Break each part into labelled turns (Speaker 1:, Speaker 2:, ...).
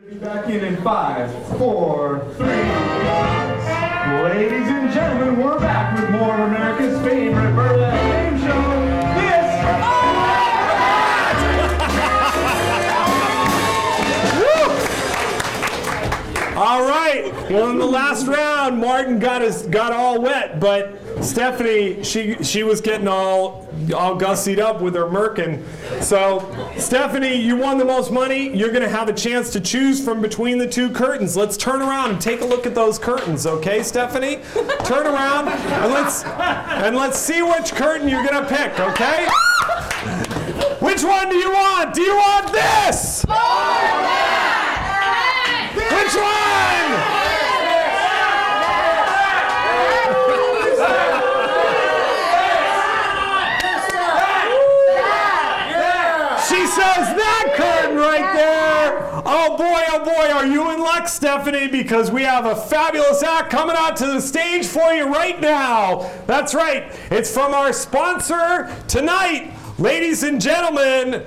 Speaker 1: Back in in five, four, three. Ladies and gentlemen, we're back with more of America's favorite burlesque
Speaker 2: Well, in the last round, Martin got his got all wet, but Stephanie, she she was getting all all gussied up with her merkin. So, Stephanie, you won the most money. You're going to have a chance to choose from between the two curtains. Let's turn around and take a look at those curtains, okay, Stephanie? Turn around and let's and let's see which curtain you're going to pick, okay? Which one do you want? Do you want this? Which one? She says that curtain right there. Oh boy, oh boy, are you in luck, Stephanie? Because we have a fabulous act coming out to the stage for you right now. That's right, it's from our sponsor tonight, ladies and gentlemen,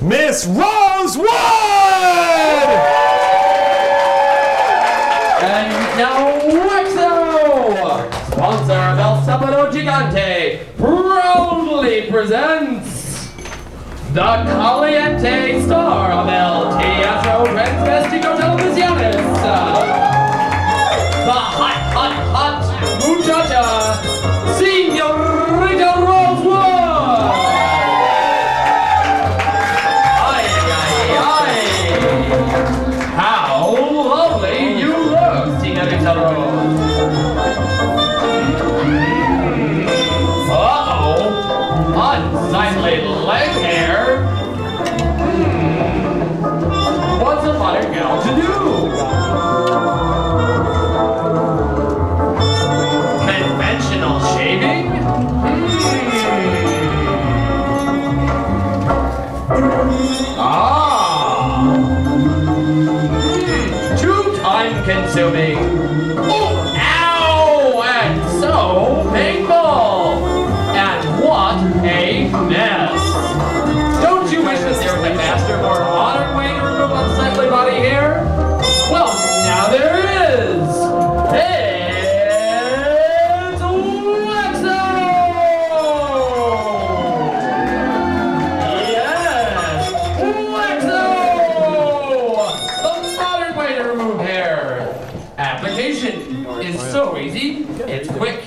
Speaker 2: Miss Rose Wood!
Speaker 3: And now Waxo, sponsor of El Sábado Gigante, proudly presents the Caliente star of El Teatro Transvestido Televisiones, the hot, hot, hot muchacha, Senorita Rosewood. Ay, ay, ay. How lovely you look, Senorita Rose. Uh-oh. Unsightly time Application is so easy, it's quick,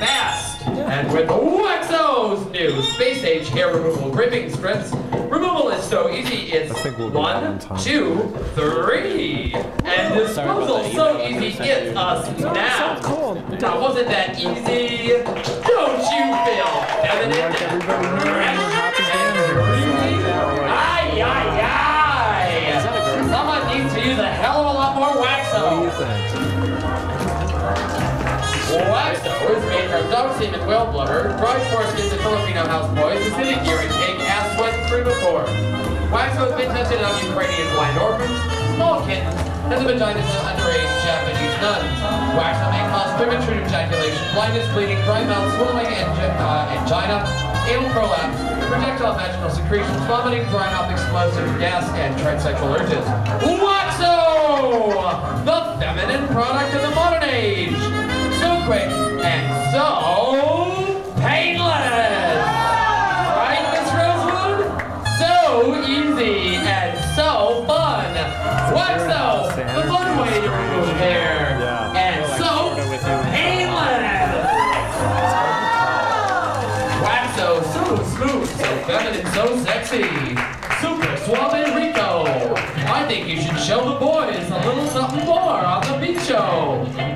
Speaker 3: fast, and with Waxo's new space age hair removal gripping strips, removal is so easy, it's one, two, three, and disposal so easy, it's a snap. Now, wasn't that easy? Don't you feel feminine? Ay, ay, ay! Someone needs to use a hell of a lot more Waxo. Waxo is made from dog semen, whale blubber, dried foreskins of Filipino houseboys, acidic urine cake, ass sweat, and cream of pork. Waxo has been tested on Ukrainian blind orphans, small kittens, and the vaginas of underage Japanese nuns. Waxo may cause premature ejaculation, blindness, bleeding, dry mouth, swallowing, angi- uh, angina, anal prolapse, projectile vaginal secretions, vomiting, dry mouth, explosive gas, and transsexual urges. Waxo! The feminine product of the modern age. So quick and so painless. Right, Miss Rosewood? So easy and so fun. Waxo, the fun way to remove hair. And so painless. Waxo, so smooth, so feminine, so sexy. Super suave Rico. I think you should show the boys a little something more on the beat show.